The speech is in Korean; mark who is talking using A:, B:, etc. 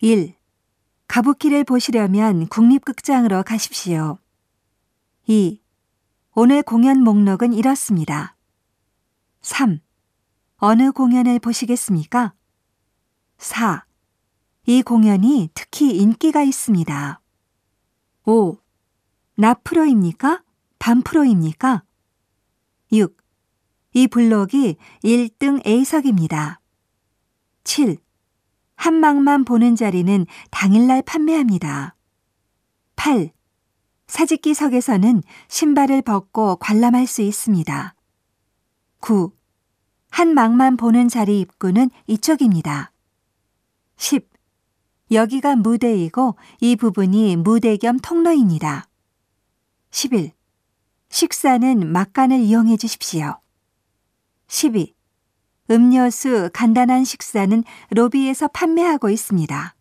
A: 1. 가부키를 보시려면 국립극장으로 가십시오. 2. 오늘 공연 목록은 이렇습니다. 3. 어느 공연을 보시겠습니까? 4. 이 공연이 특히 인기가 있습니다. 5. 낮 프로입니까? 밤 프로입니까? 6. 이 블록이 1등 A석입니다. 7. 한막만 보는 자리는 당일날 판매합니다. 8. 사직기석에서는 신발을 벗고 관람할 수 있습니다. 9. 한막만 보는 자리 입구는 이쪽입니다. 10. 여기가 무대이고 이 부분이 무대 겸 통로입니다. 11. 식사는 막간을 이용해 주십시오. 12. 음료수, 간단한 식사는 로비에서 판매하고 있습니다.